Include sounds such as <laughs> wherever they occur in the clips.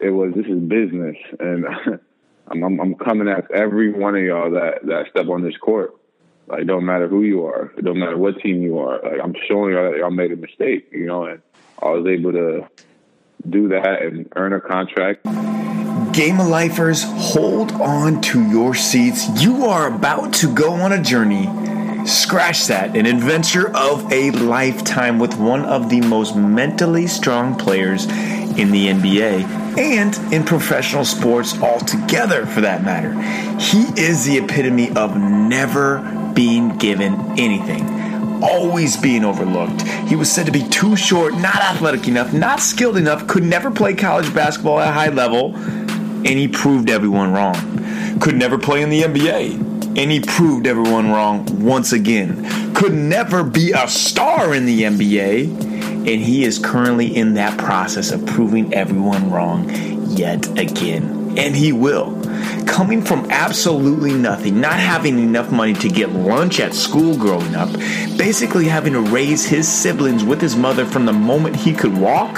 it was this is business, and <laughs> I'm, I'm, I'm coming at every one of y'all that that step on this court. Like, don't matter who you are, it don't matter what team you are. Like, I'm showing y'all that y'all made a mistake, you know, and I was able to do that and earn a contract. Game of Lifers, hold on to your seats. You are about to go on a journey. Scratch that, an adventure of a lifetime with one of the most mentally strong players in the NBA and in professional sports altogether, for that matter. He is the epitome of never being given anything always being overlooked. He was said to be too short, not athletic enough, not skilled enough, could never play college basketball at a high level, and he proved everyone wrong. Could never play in the NBA, and he proved everyone wrong once again. Could never be a star in the NBA, and he is currently in that process of proving everyone wrong yet again. And he will coming from absolutely nothing, not having enough money to get lunch at school growing up, basically having to raise his siblings with his mother from the moment he could walk,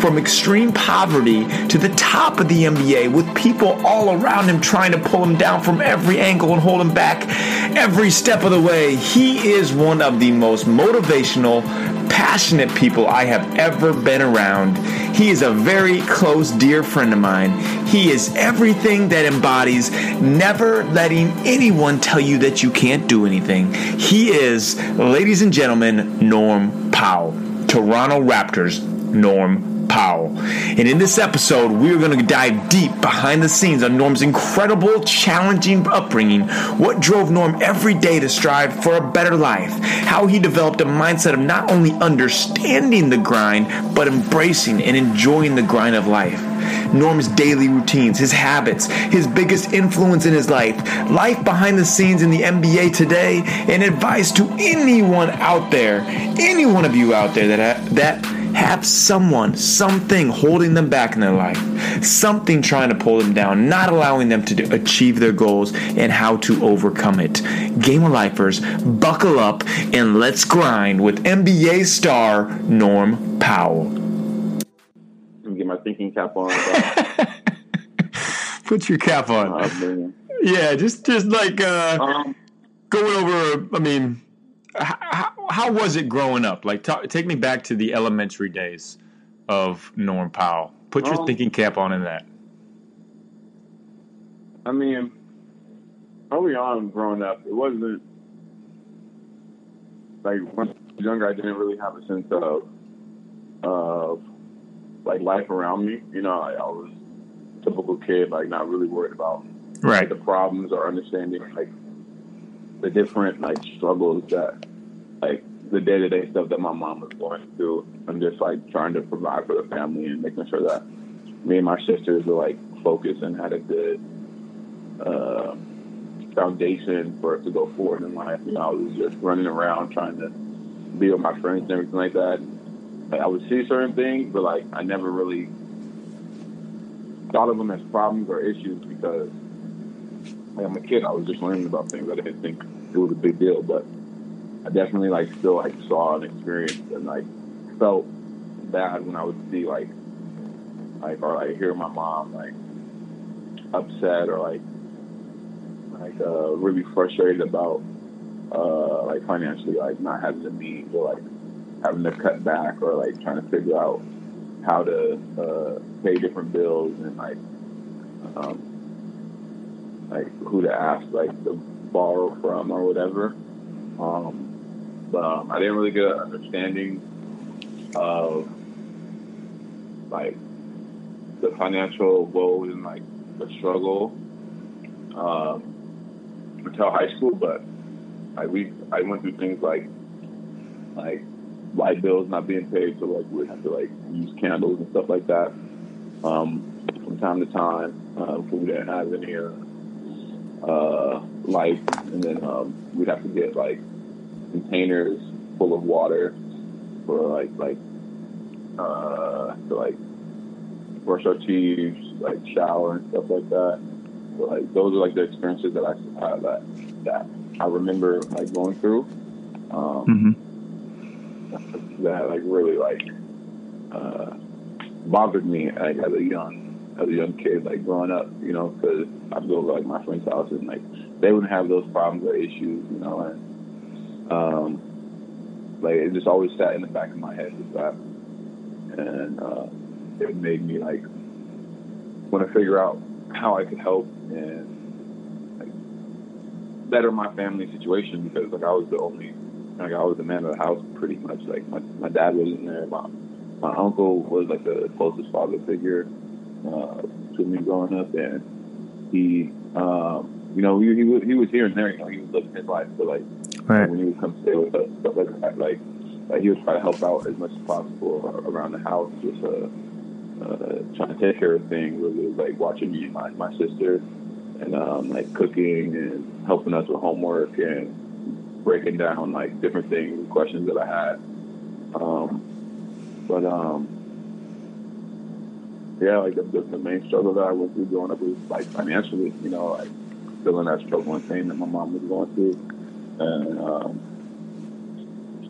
from extreme poverty to the top of the NBA with people all around him trying to pull him down from every angle and hold him back every step of the way. He is one of the most motivational, passionate people I have ever been around. He is a very close, dear friend of mine. He is everything that embodies never letting anyone tell you that you can't do anything. He is, ladies and gentlemen, Norm Powell. Toronto Raptors, Norm Powell. And in this episode, we're going to dive deep behind the scenes on Norm's incredible, challenging upbringing, what drove Norm every day to strive for a better life, how he developed a mindset of not only understanding the grind, but embracing and enjoying the grind of life. Norm's daily routines, his habits, his biggest influence in his life, life behind the scenes in the NBA today, and advice to anyone out there, any one of you out there that that have someone, something holding them back in their life, something trying to pull them down, not allowing them to achieve their goals, and how to overcome it. Game of Lifers, buckle up and let's grind with NBA star Norm Powell. Let me get my thinking cap on. <laughs> Put your cap on. yeah, just just like uh, um, going over. I mean, how, how was it growing up? Like, talk, take me back to the elementary days of Norm Powell. Put your um, thinking cap on in that. I mean, early on growing up, it wasn't like when I was younger. I didn't really have a sense of of like life around me. You know, I, I was a typical kid, like not really worried about right like, the problems or understanding like the different like struggles that like the day to day stuff that my mom was going through. I'm just like trying to provide for the family and making sure that me and my sisters were like focused and had a good uh, foundation for us to go forward in life. You know, I was just running around trying to be with my friends and everything like that. I would see certain things, but like I never really thought of them as problems or issues because I'm a kid. I was just learning about things. I didn't think it was a big deal, but I definitely like still like saw and experienced and like felt bad when I would see like like or like hear my mom like upset or like like uh really frustrated about uh like financially like not having the means or like having to cut back or like trying to figure out how to uh pay different bills and like um like who to ask like to borrow from or whatever. Um um, I didn't really get an understanding of like the financial woes and like the struggle um, until high school. But I we I went through things like like light bills not being paid, so like we have to like use candles and stuff like that um, from time to time. Uh, we didn't have any uh, uh, light, and then um, we'd have to get like containers full of water for like like uh to like brush our teeth, like shower and stuff like that. So, like those are like the experiences that I uh, that that I remember like going through. Um, mm-hmm. That like really like uh, bothered me like, as a young as a young kid, like growing up, you know, because I'd go to like my friends' houses and like they wouldn't have those problems or issues, you know, and um, like it just always sat in the back of my head that, and uh, it made me like want to figure out how I could help and like better my family situation because like I was the only like I was the man of the house pretty much. Like my my dad wasn't there. My my uncle was like the closest father figure uh, to me growing up, and he, um, you know, he, he was he was here and there. You know, he was living his life, but like Right. when he would come stay with us, stuff like that, like like he would try to help out as much as possible around the house, just uh, uh, trying to take care of things. Really, like watching me and my my sister, and um, like cooking and helping us with homework and breaking down like different things, and questions that I had. Um, but um, yeah, like the, the, the main struggle that I went through growing up was like financially, you know, like feeling that struggle and pain that my mom was going through, and um,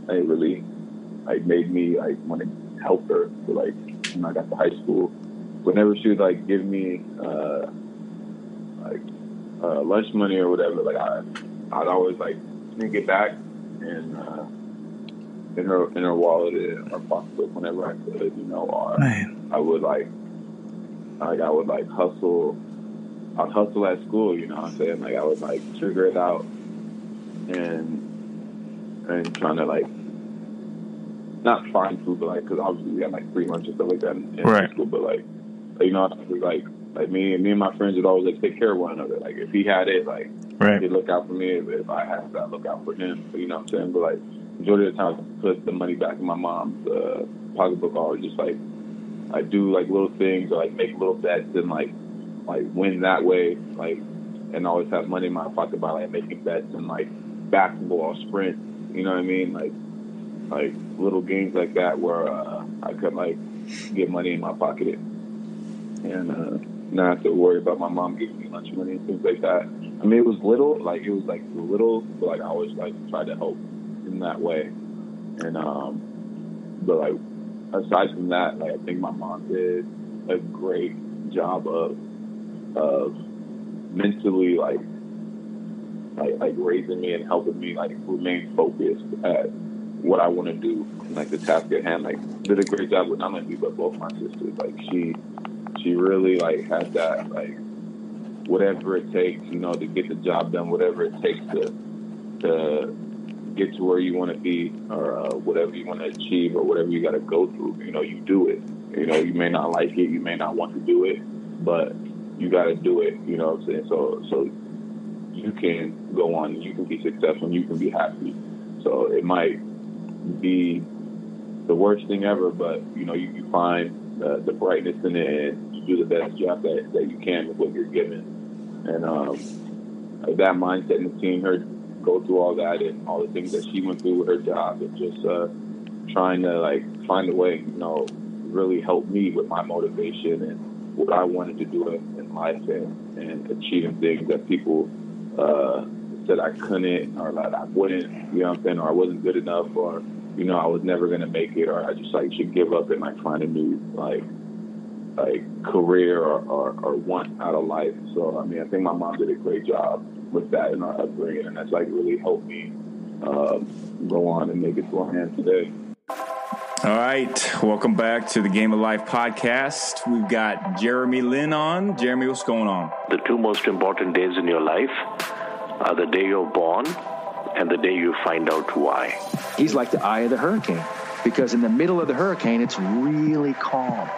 it really like made me like want to help her. So like when I got to high school, whenever she would like give me uh, like uh, lunch money or whatever, like I I'd always like sneak it back and uh, in her in her wallet and her pocketbook whenever I could, you know, or Man. I would like like I would like hustle I'd hustle at school, you know what I'm saying? Like I would like figure it out and and trying to like not find food, but like because obviously we had like free lunch and stuff like that in, in Right. school, but like you know like like me and me and my friends would always like take care of one another. Like if he had it, like Right. he'd look out for me. If, if I had it, I'd look out for him. You know what I'm saying? But like majority of the time, I put the money back in my mom's uh, pocketbook, or just like I do like little things, or like make little bets and like like win that way, like and always have money in my pocket by like making bets and like basketball, sprint. You know what I mean? Like like little games like that where uh, I could like get money in my pocket and uh, not have to worry about my mom giving me lunch money and things like that. I mean, it was little, like it was like little, but like I always like tried to help in that way. And um, but like aside from that, like I think my mom did a great job of of mentally like like like raising me and helping me like remain focused at what I want to do and like the task at hand. Like did a great job with not only me but both my sisters. Like she she really like had that like whatever it takes, you know, to get the job done, whatever it takes to to get to where you want to be or uh, whatever you want to achieve or whatever you got to go through. You know, you do it. You know, you may not like it, you may not want to do it, but you got to do it. You know what I'm saying? So so you can go on, you can be successful, and you can be happy. So it might be the worst thing ever, but you know, you, you find the, brightness in it and you do the best job that, that you can with what you're given. And um, that mindset and seeing her go through all that and all the things that she went through with her job and just uh, trying to like find a way, you know, really help me with my motivation and what I wanted to do in, in life and, and achieving things that people uh, said I couldn't or that I wouldn't, you know what I'm saying, or I wasn't good enough or, you know, I was never going to make it or I just like should give up and like find a new like like career or, or, or want out of life. So I mean, I think my mom did a great job with that in our upbringing, and that's like really helped me um, go on and make it to where I am today. All right. Welcome back to the Game of Life podcast. We've got Jeremy Lin on. Jeremy, what's going on? The two most important days in your life are the day you're born and the day you find out why. He's like the eye of the hurricane because in the middle of the hurricane, it's really calm.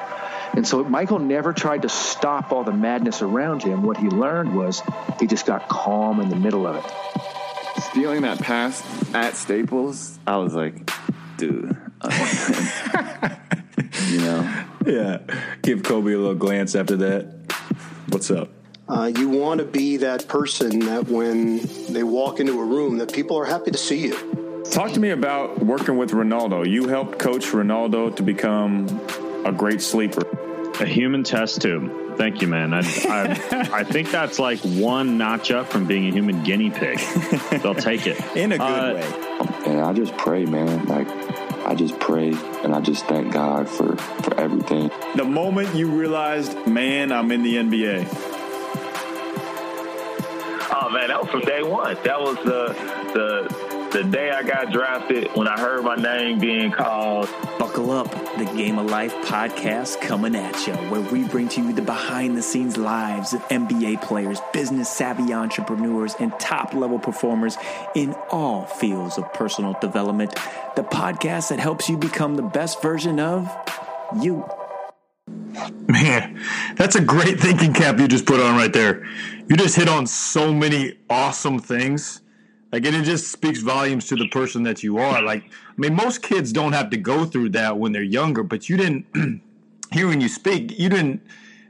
And so Michael never tried to stop all the madness around him. What he learned was he just got calm in the middle of it. stealing that pass at Staples, I was like, dude, uh, <laughs> you know, Yeah. Give Kobe a little glance after that. What's up? Uh, you want to be that person that when they walk into a room, that people are happy to see you. Talk to me about working with Ronaldo. You helped coach Ronaldo to become a great sleeper. A human test tube. Thank you, man. I, I, I think that's like one notch up from being a human guinea pig. They'll take it. <laughs> In a good Uh, way. And I just pray, man, like I just pray and I just thank God for, for everything. The moment you realized, man, I'm in the NBA. Oh man, that was from day one. That was the the the day I got drafted, when I heard my name being called. Buckle up, the Game of Life podcast coming at you, where we bring to you the behind the scenes lives of NBA players, business savvy entrepreneurs, and top level performers in all fields of personal development. The podcast that helps you become the best version of you. Man, that's a great thinking cap you just put on right there. You just hit on so many awesome things like, and it just speaks volumes to the person that you are. Like, I mean, most kids don't have to go through that when they're younger, but you didn't, <clears throat> hearing you speak, you didn't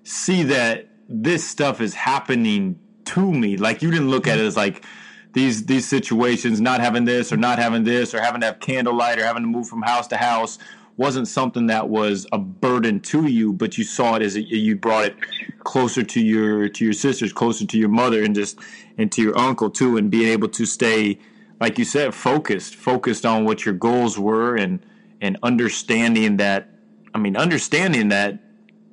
see that this stuff is happening to me. Like, you didn't look at it as like, these these situations, not having this or not having this or having to have candlelight or having to move from house to house wasn't something that was a burden to you, but you saw it as a, you brought it closer to your to your sisters, closer to your mother, and just and to your uncle too, and being able to stay, like you said, focused, focused on what your goals were, and and understanding that. I mean, understanding that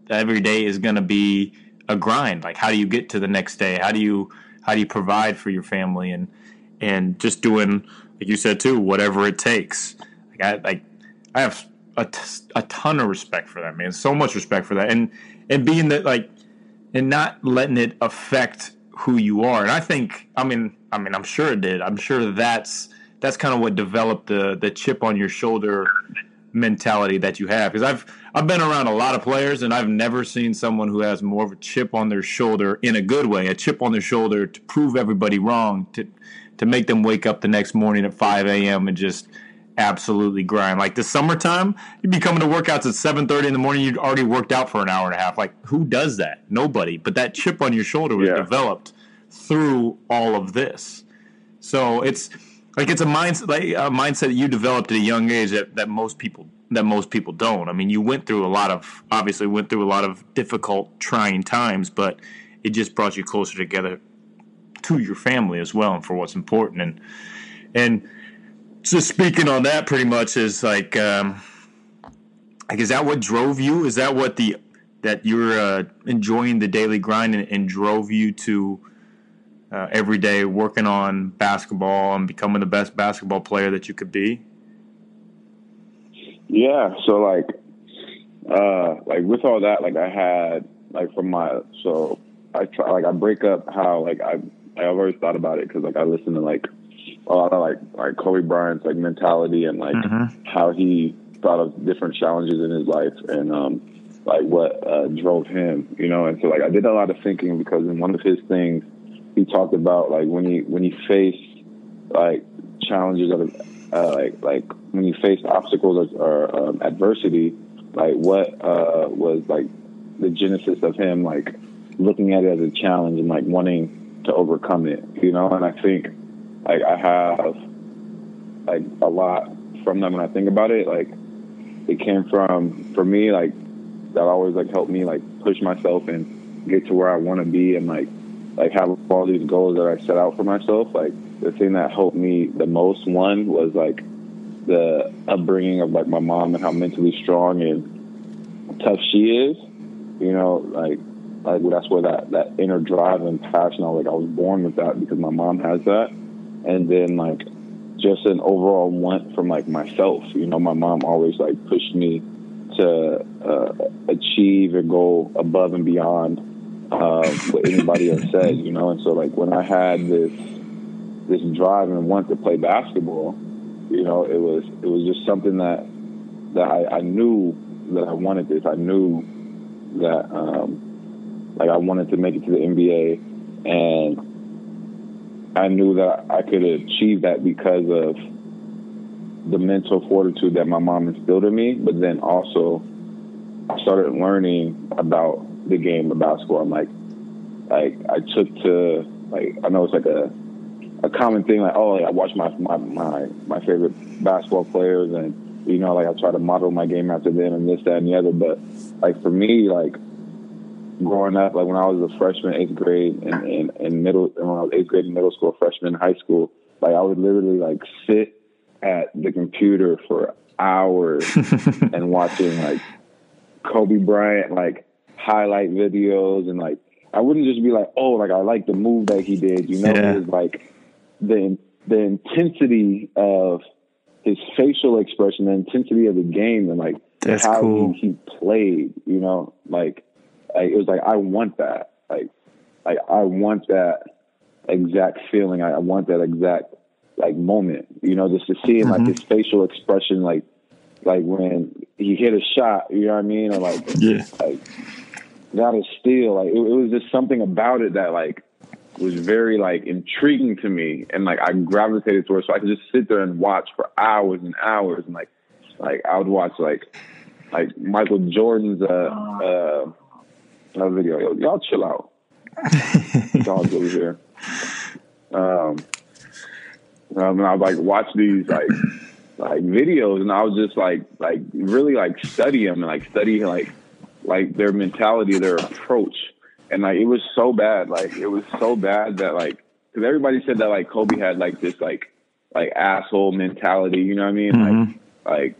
every day is going to be a grind. Like, how do you get to the next day? How do you how do you provide for your family and and just doing like you said too, whatever it takes. Like I like I have a, t- a ton of respect for that man, so much respect for that, and and being that like and not letting it affect who you are. And I think, I mean, I mean, I'm sure it did. I'm sure that's that's kind of what developed the the chip on your shoulder mentality that you have. Because I've I've been around a lot of players, and I've never seen someone who has more of a chip on their shoulder in a good way, a chip on their shoulder to prove everybody wrong, to to make them wake up the next morning at 5 a.m. and just absolutely grind. Like the summertime, you'd be coming to workouts at seven thirty in the morning. You'd already worked out for an hour and a half. Like who does that? Nobody. But that chip on your shoulder was yeah. developed through all of this. So it's like it's a mindset, like a mindset that you developed at a young age that, that most people that most people don't. I mean, you went through a lot of obviously went through a lot of difficult, trying times, but it just brought you closer together to your family as well, and for what's important. And and just speaking on that, pretty much is like, um, like is that what drove you? Is that what the that you're uh, enjoying the daily grind and, and drove you to uh, every day working on basketball and becoming the best basketball player that you could be? Yeah. So like, uh, like with all that, like I had like from my so I try like I break up how like I I've always thought about it because like I listen to like a lot of like like Kobe Bryant's like mentality and like mm-hmm. how he thought of different challenges in his life and um like what uh, drove him, you know. And so like I did a lot of thinking because in one of his things he talked about like when he when he faced like challenges of uh, like like when he faced obstacles or, or um, adversity, like what uh, was like the genesis of him like looking at it as a challenge and like wanting to overcome it, you know. And I think like I have like a lot from them when I think about it. Like it came from for me like that always like helped me like push myself and get to where I want to be and like like have all these goals that I set out for myself. Like the thing that helped me the most one was like the upbringing of like my mom and how mentally strong and tough she is. You know, like like that's where that that inner drive and passion. I like I was born with that because my mom has that and then like just an overall want from like myself. You know, my mom always like pushed me to uh, achieve and go above and beyond uh, what anybody has said. You know, and so like when I had this this drive and want to play basketball, you know, it was it was just something that that I, I knew that I wanted this. I knew that um, like I wanted to make it to the NBA and I knew that I could achieve that because of the mental fortitude that my mom instilled in me, but then also I started learning about the game of basketball. I'm like, like I took to like I know it's like a a common thing like oh like I watch my my my my favorite basketball players and you know like I try to model my game after them and this that and the other. But like for me like growing up, like when I was a freshman, eighth grade, and in, middle, and when I was eighth grade in middle school, freshman in high school, like I would literally like sit at the computer for hours <laughs> and watching like Kobe Bryant like highlight videos and like I wouldn't just be like, oh, like I like the move that he did. You know, Yeah. it was like the the intensity of his facial expression, the intensity of the game, and like That's how cool. he, he played. You know, like, like it was like I want that. Like, like I want that exact feeling. I, I want that exact like moment. You know, just to see him like his facial expression, like like when he hit a shot. You know what I mean? Or like Yeah. like got a steal. Like it, it was just something about it that like was very like intriguing to me, and like I gravitated towards. So I could just sit there and watch for hours and hours, and like like I would watch like like Michael Jordan's uh uh, uh video. Yo, y'all chill out. <laughs> Dogs over here. Um, um, and I like watch these like like videos, and I was just like like really like study them and like study like like their mentality, their approach, and like it was so bad. Like it was so bad that like because everybody said that like Kobe had like this like like asshole mentality. You know what I mean? Like like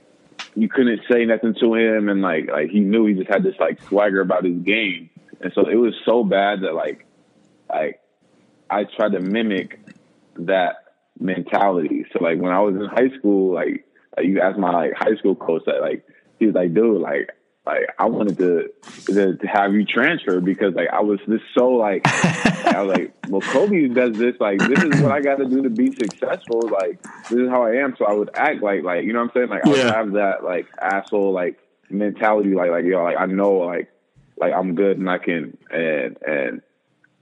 you couldn't say nothing to him, and like like he knew he just had this like swagger about his game, and so it was so bad that like like I tried to mimic that mentality. So like when I was in high school, like, you asked my like high school coach that like he was like, dude, like like I wanted to, to to have you transfer because like I was just so like I was like, <laughs> well Kobe does this, like this is what I gotta do to be successful. Like this is how I am. So I would act like like you know what I'm saying? Like I would Yeah. have that like asshole like mentality like like yo like I know like like I'm good and I can and and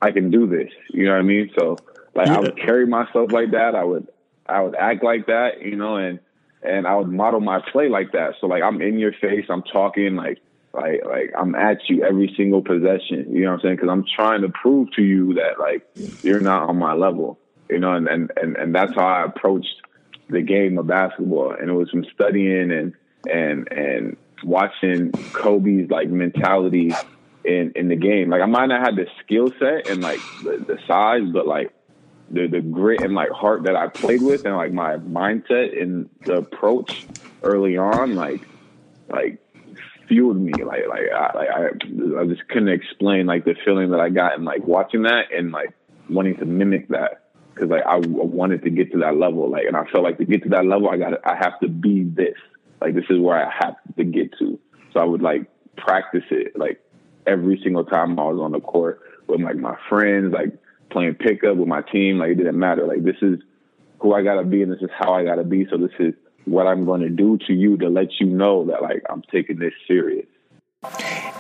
I can do this. You know what I mean? So like I would carry myself like that. I would I would act like that, you know, and and I would model my play like that. So like I'm in your face, I'm talking like like like I'm at you every single possession. You know what I'm saying? Because I'm trying to prove to you that like you're not on my level. You know, and and and, and that's how I approached the game of basketball. And it was from studying and and and watching Kobe's like mentality in in the game. Like I might not have the skill set and like the, the size, but like the the grit and like heart that I played with and like my mindset and the approach early on, like like fueled me. Like like I like I, I just couldn't explain like the feeling that I got and like watching that and like wanting to mimic that because like I, wanted to get to that level. Like and I felt like to get to that level, I got I have to be this. Like this is where I have to get to. So I would like practice it like every single time I was on the court with like my friends, like playing pickup with my team. Like it didn't matter. Like this is who I gotta be and this is how I gotta be. So this is what I'm gonna do to you to let you know that like I'm taking this serious.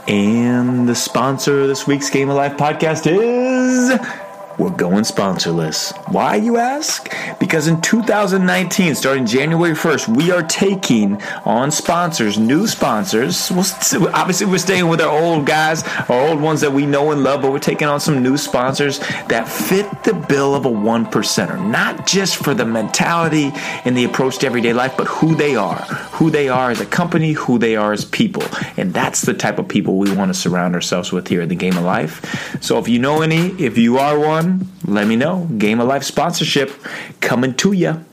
And the sponsor of this week's Game of Life podcast is. We're going sponsorless. Why, you ask? Because in 2019, starting January 1st, we are taking on sponsors, new sponsors. We'll, obviously, we're staying with our old guys, our old ones that we know and love, but we're taking on some new sponsors that fit the bill of a one percenter. Not just for the mentality and the approach to everyday life, but who they are. Who they are as a company, who they are as people. And that's the type of people we want to surround ourselves with here in the Game of Life. So if you know any, if you are one, let me know. Game of Life sponsorship coming to you.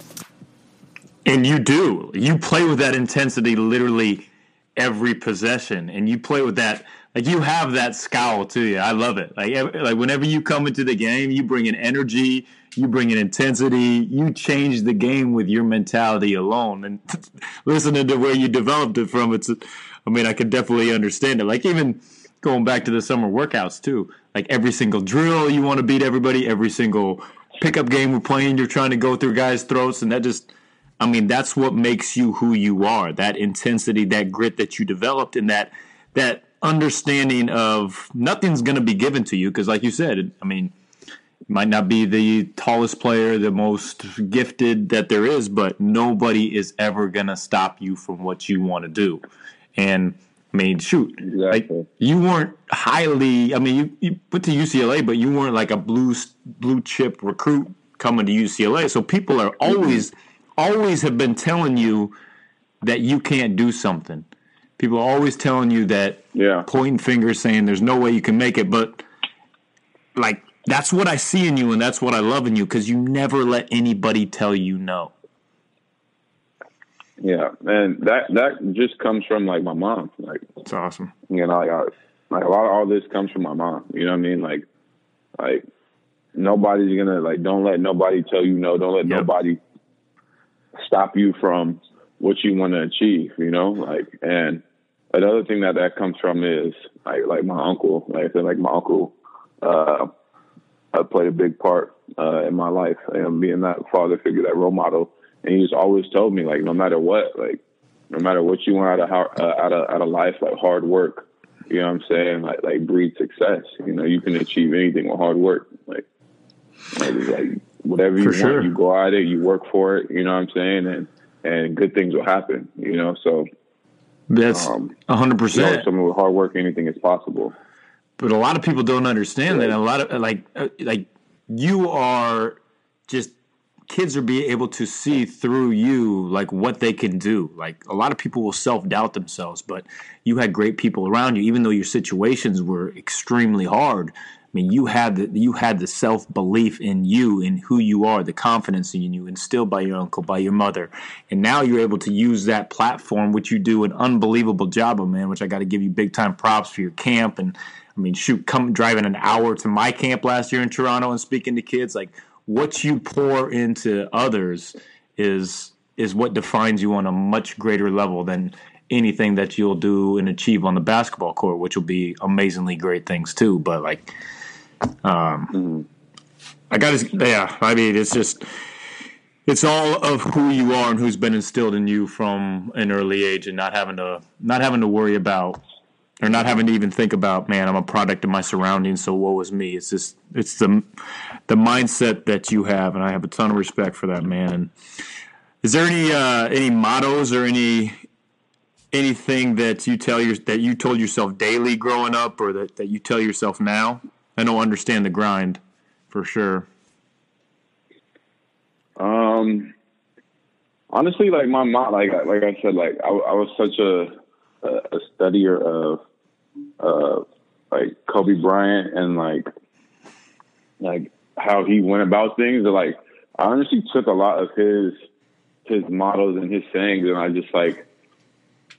And you do. You play with that intensity literally every possession, and you play with that. Like you have that scowl to you. I love it. Like ev- like whenever you come into the game, you bring an energy, you bring an intensity, you change the game with your mentality alone. And <laughs> listening to where you developed it from, it's. I mean, I could definitely understand it. Like even going back to the summer workouts too. Like every single drill, you want to beat everybody. Every single pickup game we're playing, you're trying to go through guys' throats, and that just. I mean, that's what makes you who you are. That intensity, that grit that you developed, and that that understanding of nothing's going to be given to you because, like you said, I mean, might not be the tallest player, the most gifted that there is, but nobody is ever going to stop you from what you want to do. And I mean, shoot, like you weren't highly. I mean, you, you went to UCLA, but you weren't like a blue blue chip recruit coming to UCLA. So people are mm-hmm. always always have been telling you that you can't do something. People are always telling you that, yeah, pointing fingers, saying there's no way you can make it. But like that's what I see in you, and that's what I love in you because you never let anybody tell you no. Yeah, and that that just comes from like my mom. Like it's awesome. You know, like, I, like a lot of all this comes from my mom. You know what I mean? Like, like nobody's gonna like. Don't let nobody tell you no. Don't let nobody stop you from what you want to achieve. You know, like and another thing that that comes from is like like my uncle. Like I said, like my uncle uh, uh, played a big part uh, in my life and being that father figure, that role model. And he's always told me like, no matter what, like no matter what you want out of how, uh, out of out of life, like hard work. You know what I'm saying? Like like breed success. You know, you can achieve anything with hard work. Like like, like whatever you For want, sure. you go at it, you work for it. You know what I'm saying? And and good things will happen. You know, so That's um, a hundred you know, percent. someone with hard work, anything is possible. But a lot of people don't understand that. A lot of like uh, like you are just kids are being able to see through you like what they can do. Like a lot of people will self doubt themselves, but you had great people around you, even though your situations were extremely hard. I mean, you had the you had the self belief in you, in who you are, the confidence in you, instilled by your uncle, by your mother, and now you're able to use that platform, which you do an unbelievable job of, man. Which I got to give you big time props for your camp, and I mean, shoot, come driving an hour to my camp last year in Toronto and speaking to kids, like what you pour into others is is what defines you on a much greater level than anything that you'll do and achieve on the basketball court, which will be amazingly great things too. But like, um, I got to, yeah. I mean, it's just, it's all of who you are and who's been instilled in you from an early age, and not having to, not having to worry about, or not having to even think about, man, I'm a product of my surroundings, so woe is me. It's just, it's the, the mindset that you have, and I have a ton of respect for that, man. And is there any, uh, any mottos or any, anything that you tell your that you told yourself daily growing up or that, that you tell yourself now i don't understand the grind for sure Um, honestly, like my mom, like like I said, like I, I was such a, a a studier of uh like Kobe Bryant and like like how he went about things. That like I honestly took a lot of his his models and his sayings, and I just like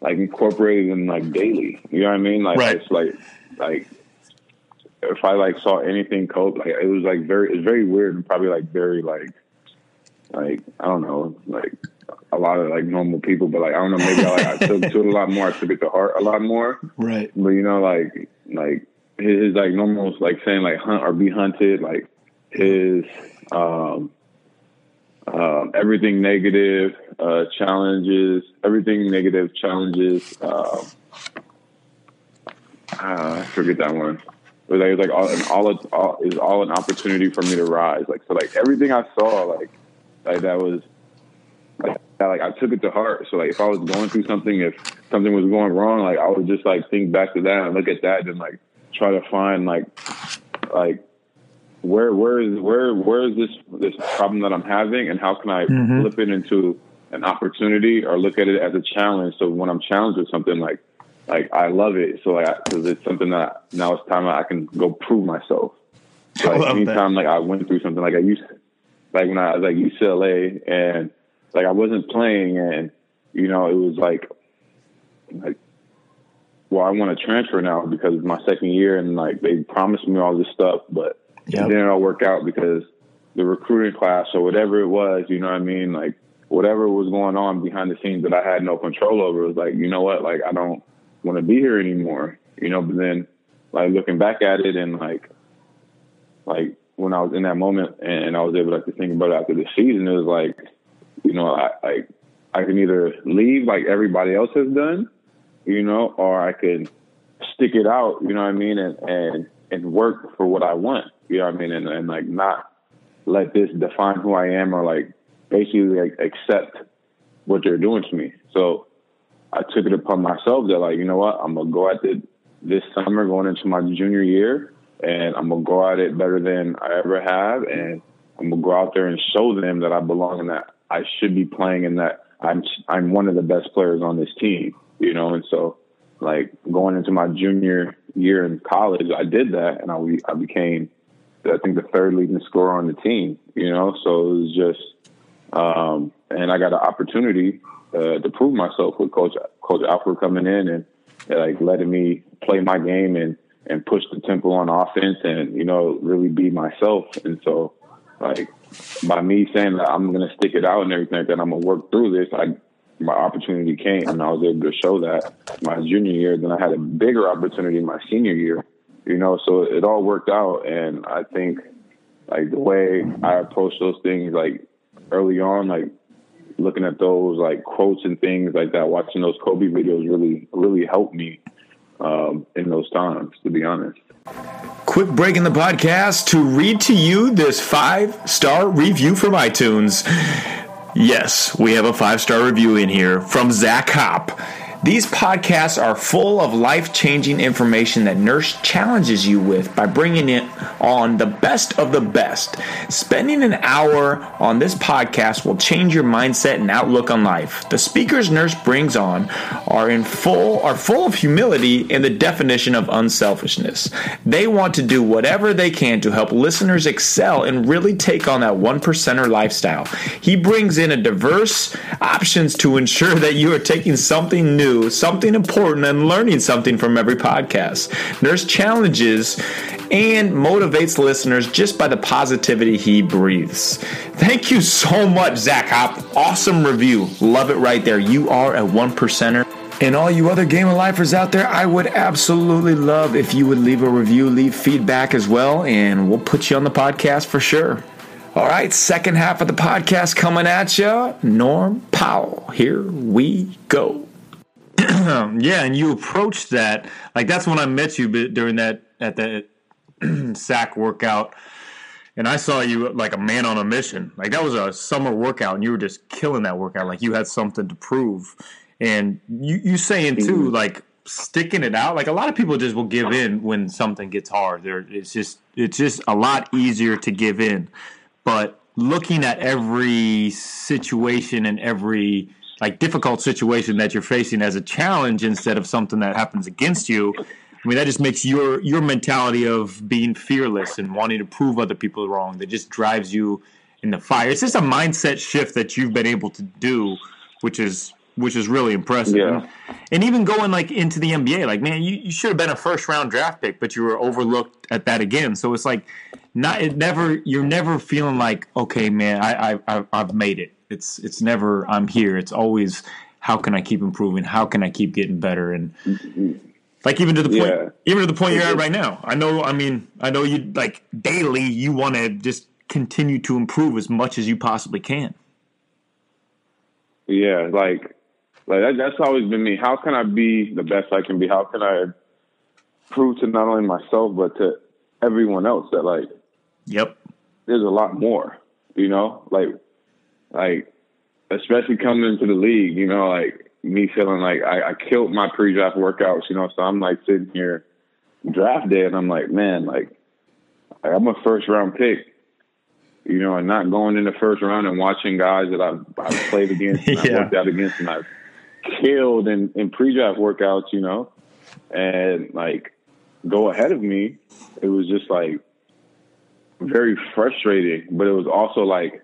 like incorporated them like daily. You know what I mean? Like Right. it's like like if I like saw anything Kobe, like it was like very it's very weird and probably like very like like I don't know, like a lot of like normal people, but like I don't know, maybe I, like, I took to it a lot more. I took it to heart a lot more. Right. But you know, like like his, his like normal like saying like hunt or be hunted, like his um um everything negative uh challenges, everything negative challenges. Um, uh, I forget that one. It was like, it was like all, an all, all is all an opportunity for me to rise. Like so, like everything I saw, like like that was like that, like I took it to heart. So like if I was going through something, if something was going wrong, like I would just like think back to that and look at that and like try to find like like where where is where where is this this problem that I'm having and how can I Mhm. flip it into an opportunity or look at it as a challenge. So when I'm challenged with something like like I love it. So like because it's something that now it's time I can go prove myself. So, like love that. anytime like I went through something like I used like when I was like UCLA and like I wasn't playing and you know it was like like well I want to transfer now because it's my second year and like they promised me all this stuff but Yep. it didn't all work out because the recruiting class or whatever it was you know what I mean? Like whatever was going on behind the scenes that I had no control over was like you know what? Like I don't want to be here anymore you know? But then like looking back at it and like like when I was in that moment and I was able like, to think about it after the season, it was like, you know, I, I I can either leave like everybody else has done, you know, or I can stick it out, you know what I mean, and and and work for what I want, you know what I mean, and, and like not let this define who I am or like basically like accept what they're doing to me. So I took it upon myself that like, you know what, I'm gonna go at it this summer going into my junior year and I'm gonna go at it better than I ever have and I'm gonna go out there and show them that I belong in that I should be playing and that I'm I'm one of the best players on this team, you know, and so like going into my junior year in college, I did that and I, I became I think the third leading scorer on the team, you know, so it was just um and I got an opportunity uh, to prove myself with Coach Coach Alford coming in and like letting me play my game and and push the tempo on offense and you know really be myself. And so like by me saying that I'm to stick it out and everything, that I'm to work through this, I my opportunity came and I was able to show that my junior year. Then I had a bigger opportunity my senior year, you know, so it all worked out. And I think like the way I approach those things, like early on, like looking at those like quotes and things like that, watching those Kobe videos really, really helped me um, in those times, to be honest. Quick break in the podcast to read to you this five star review from iTunes. Yes, we have a five star review in here from Zach Hop. These podcasts are full of life changing information that Nurse challenges you with by bringing it on the best of the best. Spending an hour on this podcast will change your mindset and outlook on life. The speakers Nurse brings on are in full are full of humility and the definition of unselfishness. They want to do whatever they can to help listeners excel and really take on that one percenter lifestyle. He brings in a diverse options to ensure that you are taking something new something important, and learning something from every podcast. Nurse challenges and motivates listeners just by the positivity he breathes. Thank you so much, Zach Hop. Awesome review. Love it right there. You are a one percenter. And all you other Game of Lifers out there, I would absolutely love if you would leave a review, leave feedback as well, and we'll put you on the podcast for sure. All right, second half of the podcast coming at you. Norm Powell, here we go. <clears throat> yeah, and you approached that like that's when I met you during that at that <clears throat> sack workout, and I saw you like a man on a mission. Like that was a summer workout, and you were just killing that workout. Like you had something to prove, and you you saying too mm-hmm. like sticking it out. Like a lot of people just will give in when something gets hard. There, it's just it's just a lot easier to give in, but looking at every situation and every like difficult situation that you're facing as a challenge instead of something that happens against you. I mean, that just makes your your mentality of being fearless and wanting to prove other people wrong that just drives you in the fire. It's just a mindset shift that you've been able to do, which is which is really impressive. Yeah. And, and even going like into the NBA, like man, you, you should have been a first round draft pick, but you were overlooked at that again. So it's like not it never you're never feeling like okay, man, I I I've made it it's it's never I'm here. It's always how can I keep improving? How can I keep getting better? And like even to the point, yeah. even to the point you're at right now. I know. I mean, I know you like daily. You want to just continue to improve as much as you possibly can. Yeah, like like that, that's always been me. How can I be the best I can be? How can I prove to not only myself but to everyone else that like, yep, there's a lot more. You know, like like especially coming into the league, you know, like me feeling like I, I killed my pre-draft workouts, you know. So I'm like sitting here draft day, and I'm like, man, like I'm a first round pick, you know, and not going in the first round and watching guys that I've, I've played against, and <laughs> yeah. I've worked out against, and I've killed in, in pre-draft workouts, you know, and like go ahead of me. It was just like very frustrating, but it was also like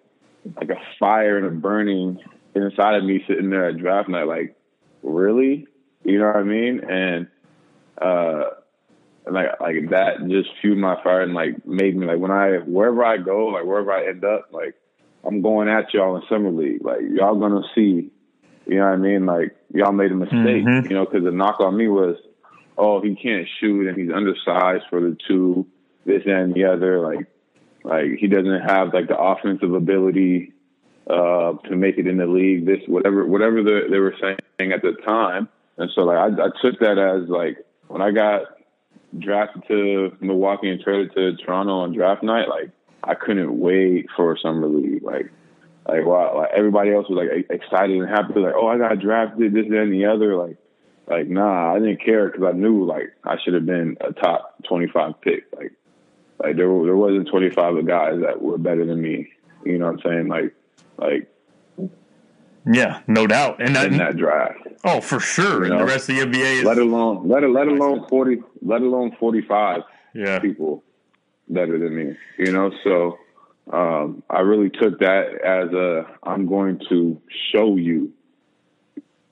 like a fire and a burning inside of me sitting there at draft night, like, really? You know what I mean? And uh and like like that just fueled my fire and like made me like when I wherever I go, like wherever I end up, like I'm going at y'all in summer league. Like y'all gonna see, you know what I mean? Like y'all made a mistake, mm-hmm. you know, because the knock on me was, oh, he can't shoot and he's undersized for the two, this and the other. Like like he doesn't have like the offensive ability uh, to make it in the league. This whatever whatever the, they were saying at the time, and so like I, I took that as like when I got drafted to Milwaukee and traded to Toronto on draft night, like I couldn't wait for summer league. Like like wow, like everybody else was like excited and happy, like oh I got drafted, this and the other. Like like nah, I didn't care because I knew like I should have been a top twenty five pick. Like like there there wasn't 25 guys that were better than me. You know what I'm saying? Like like yeah, no doubt. And that, in that draft. Oh, for sure. You know? And the rest of the NBA is let alone let let alone 40 let alone 45 yeah. people better than me. You know, so um, I really took that as a I'm going to show you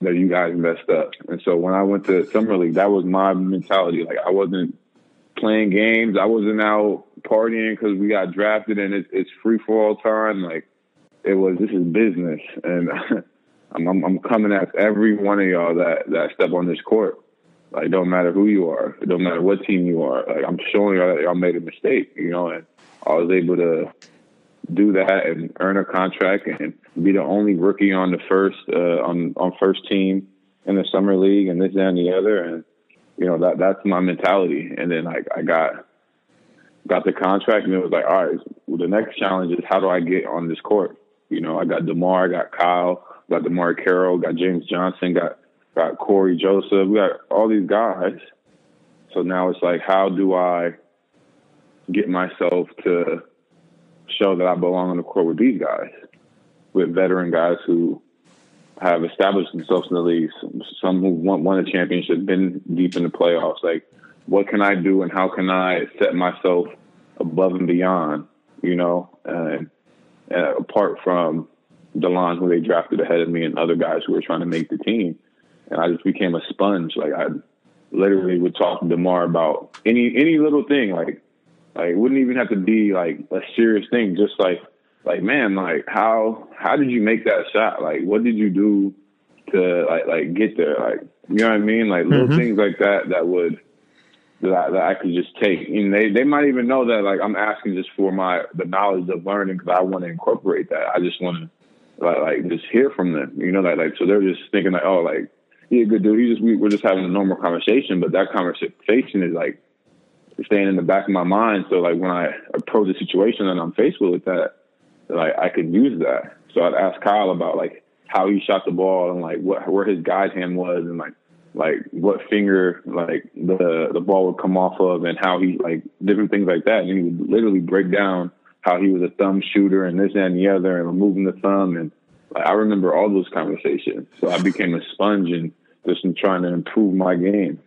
that you guys messed up. And so when I went to summer league, that was my mentality. Like I wasn't playing games. I wasn't out partying because we got drafted and it, it's free for all time. Like it was, this is business, and <laughs> I'm, I'm, I'm coming at every one of y'all that that step on this court. Like, don't matter who you are, it don't matter what team you are. Like, I'm showing y'all that y'all made a mistake, you know, and I was able to do that and earn a contract and be the only rookie on the first uh, on on first team in the summer league and this that, and the other and you know that that's my mentality. And then like I got got the contract and it was like all right well, the next challenge is how do I get on this court? You know I got Demar I got Kyle got DeMarre Carroll got James Johnson got got Cory Joseph. We got all these guys. So now it's like how do I get myself to show that I belong on the court with these guys, with veteran guys who have established themselves in the league, some who won, won a championship, been deep in the playoffs. Like, what can I do and how can I set myself above and beyond, you know, and, apart from the Delon, who they drafted ahead of me, and other guys who were trying to make the team. And I just became a sponge. Like, I literally would talk to DeMar about any any little thing, like like it wouldn't even have to be like a serious thing. Just like like man, like how how did you make that shot? Like what did you do to like like get there? Like you know what I mean? Like little Mhm. things like that that would that I, that I could just take. And they they might even know that like I'm asking just for my the knowledge of learning because I want to incorporate that. I just want to like like just hear from them. You know, like like so they're just thinking like oh like he's a good dude. He just we, we're just having a normal conversation, but that conversation is like staying in the back of my mind. So like when I approach a situation and I'm faced with that, like I could use that. So I'd ask Kyle about like how he shot the ball and like what where his guide hand was and like like what finger like the the ball would come off of and how he like different things like that. And he would literally break down how he was a thumb shooter and this and the other and removing the thumb and like, I remember all those conversations. So I became a sponge and just in trying to improve my game.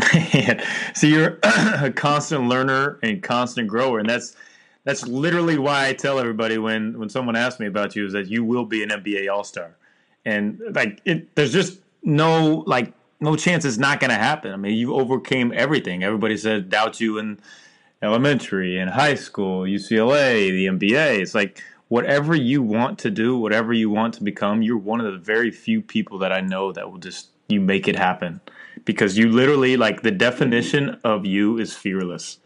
<laughs> so you're <clears throat> a constant learner and constant grower, and that's that's literally why I tell everybody when when someone asks me about you is that you will be an NBA All Star, and like it, there's just no like no chance it's not going to happen. I mean, you overcame everything. Everybody said doubt you in elementary and high school, UCLA, the NBA. It's like whatever you want to do, whatever you want to become, you're one of the very few people that I know that will just you make it happen because you literally like the definition of you is fearless.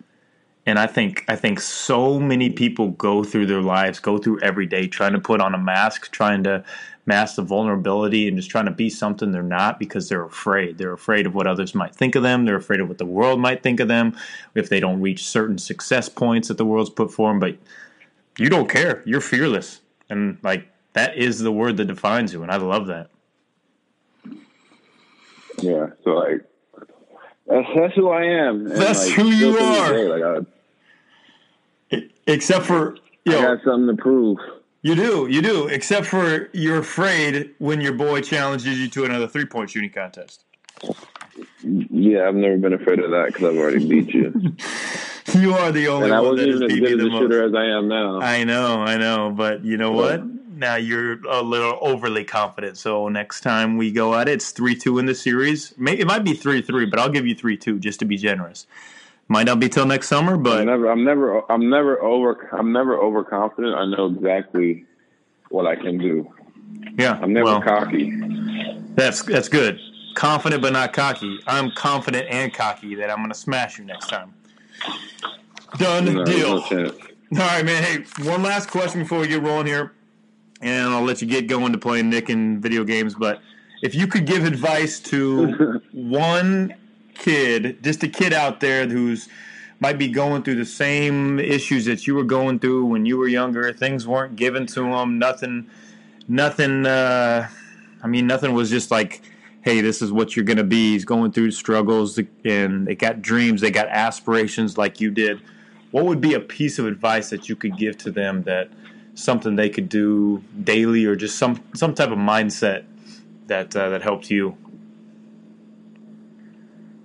And I think I think so many people go through their lives, go through every day trying to put on a mask, trying to mask the vulnerability and just trying to be something they're not because they're afraid. They're afraid of what others might think of them. They're afraid of what the world might think of them if they don't reach certain success points that the world's put for them. But you don't care. You're fearless. And like that is the word that defines you. And I love that. Yeah. So like that's who I am. And, That's like, who you still to this are. like I, Except for you I know, got something to prove. You do, you do. Except for you're afraid when your boy challenges you to another three point shooting contest. Yeah, I've never been afraid of that because I've already beat you. <laughs> You are the only and one that has beat me the most. shooter as I am now. I know, I know, but you know what? Now you're a little overly confident. So next time we go at it, it's three two in the series. It might be three three, but I'll give you three two just to be generous. Might not be till next summer, but I'm never, I'm never, I'm never over, I'm never overconfident. I know exactly what I can do. yeah, I'm never well, cocky. That's that's good. Confident but not cocky. I'm confident and cocky that I'm going to smash you next time. Done No, deal. no. All right, man. Hey, one last question before we get rolling here, and I'll let you get going to playing Nick and video games. But if you could give advice to <laughs> one kid, just a kid out there who's might be going through the same issues that you were going through when you were younger, things weren't given to them, nothing, nothing. Uh, I mean, nothing was just like, hey, this is what you're going to be. He's going through struggles, and they got dreams, they got aspirations like you did. What would be a piece of advice that you could give to them that something they could do daily, or just some some type of mindset that uh, that helped you?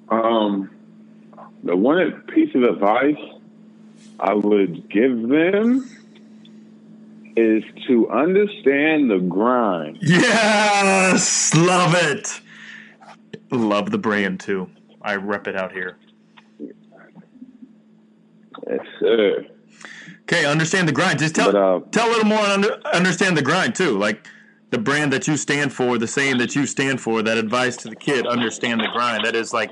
Um, the one piece of advice I would give them is to understand the grind. Yes, love it. Love the brand too. I rep it out here. Yes, sir. Okay, understand the grind. Just tell But, uh, tell a little more. Under, understand the grind too, like the brand that you stand for, the saying that you stand for. That advice to the kid: understand the grind. That is like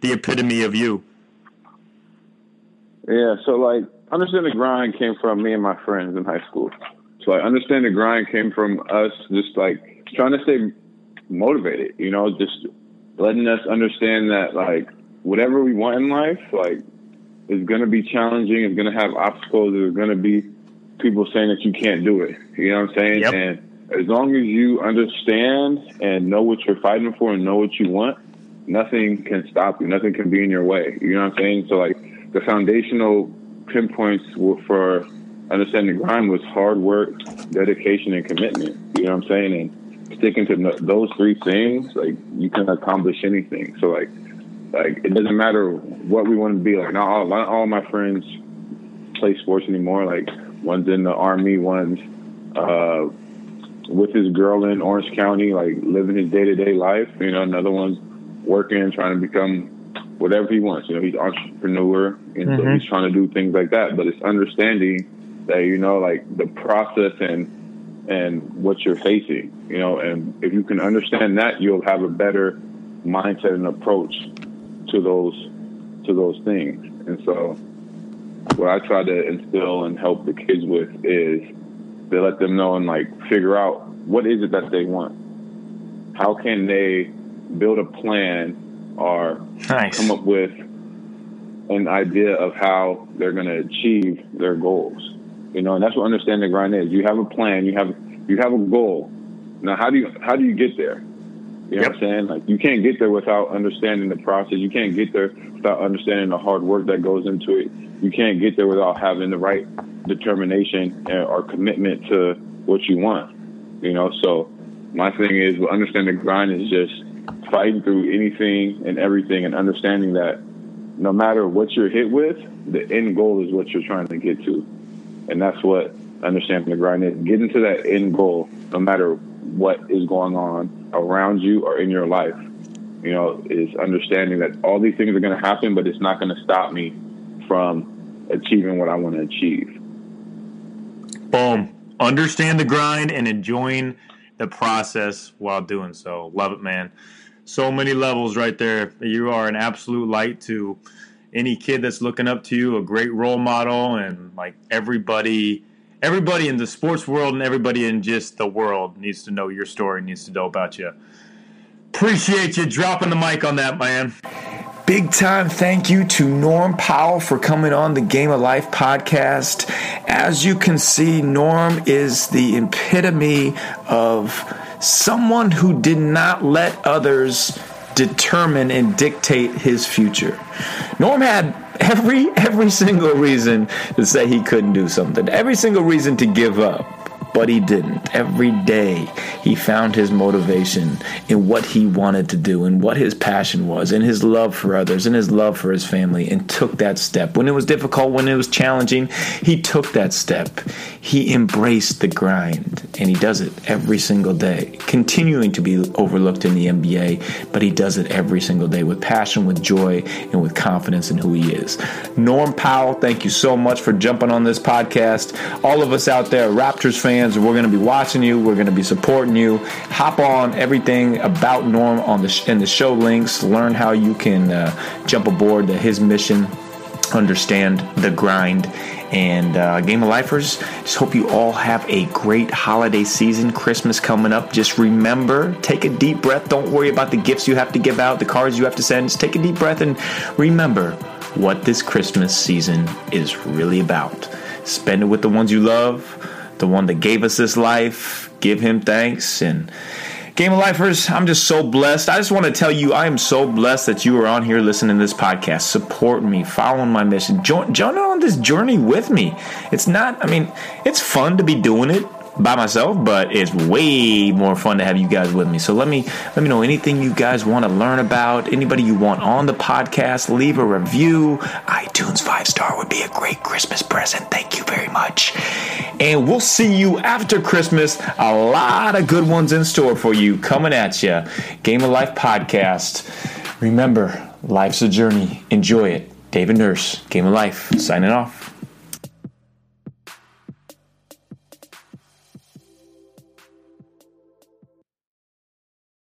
the epitome of you. Yeah, so like understand the grind came from me and my friends in high school. So like understand the grind came from us just like trying to stay motivated, you know, just letting us understand that like whatever we want in life, like is gonna be challenging, it's gonna have obstacles, there's gonna be people saying that you can't do it. You know what I'm saying? Yep. And as long as you understand and know what you're fighting for and know what you want, nothing can stop you. Nothing can be in your way. You know what I'm saying? So like the foundational pinpoints for understanding grind was hard work, dedication, and commitment. You know what I'm saying? And sticking to those three things, like you can accomplish anything. So like, like it doesn't matter what we want to be. Like not all, not all my friends play sports anymore. Like one's in the army, one's uh, with his girl in Orange County, like living his day to day life. You know, another one's working, trying to become whatever he wants. You know, he's an entrepreneur, and so Mhm. he's trying to do things like that. But it's understanding that you know, like the process and and what you're facing. You know, and if you can understand that, you'll have a better mindset and approach to those to those things. And so, what I try to instill and help the kids with is to let them know and like figure out what is it that they want. How can they build a plan or Nice. come up with an idea of how they're going to achieve their goals? You know, and that's what understanding the grind is. You have a plan. You have you have a goal. Now, how do you how do you get there? You know what I'm saying? Like you can't get there without understanding the process. You can't get there without understanding the hard work that goes into it. You can't get there without having the right determination and- or commitment to what you want. You know, so my thing is well, understanding the grind is just fighting through anything and everything and understanding that no matter what you're hit with, the end goal is what you're trying to get to. And that's what understanding the grind is. Getting to that end goal, no matter what is going on around you or in your life. You know, is understanding that all these things are going to happen, but it's not going to stop me from achieving what I want to achieve. Boom. Understand the grind and enjoying the process while doing so. Love it, man. So many levels right there. You are an absolute light to any kid that's looking up to you, a great role model, and like everybody, everybody in the sports world and everybody in just the world needs to know your story, needs to know about you. Appreciate you dropping the mic on that, man. Big time thank you to Norm Powell for coming on the Game of Life podcast. As you can see, Norm is the epitome of someone who did not let others determine and dictate his future. Norm had every every single reason to say he couldn't do something, every single reason to give up but he didn't. Every day he found his motivation in what he wanted to do and what his passion was and his love for others and his love for his family and took that step. When it was difficult, when it was challenging, he took that step. He embraced the grind and he does it every single day, continuing to be overlooked in the NBA, but he does it every single day with passion, with joy, and with confidence in who he is. Norm Powell, thank you so much for jumping on this podcast. All of us out there, Raptors fans, we're going to be watching you. We're going to be supporting you. Hop on everything about Norm on the sh- in the show links. Learn how you can uh, jump aboard his mission. Understand the grind. And uh, Game of Lifers, just hope you all have a great holiday season. Christmas coming up. Just remember, take a deep breath. Don't worry about the gifts you have to give out, the cards you have to send. Just take a deep breath and remember what this Christmas season is really about. Spend it with the ones you love the one that gave us this life. Give him thanks. And Game of Lifers, I'm just so blessed. I just want to tell you, I am so blessed that you are on here listening to this podcast, supporting me, following my mission, join, join on this journey with me. It's not, I mean, it's fun to be doing it by myself, but it's way more fun to have you guys with me. So let me let me know anything you guys want to learn about, anybody you want on the podcast, leave a review. iTunes five star would be a great Christmas present. Thank you very much. And we'll see you after Christmas. A lot of good ones in store for you coming at you. Game of Life podcast. Remember, life's a journey. Enjoy it. David Nurse, Game of Life, signing off.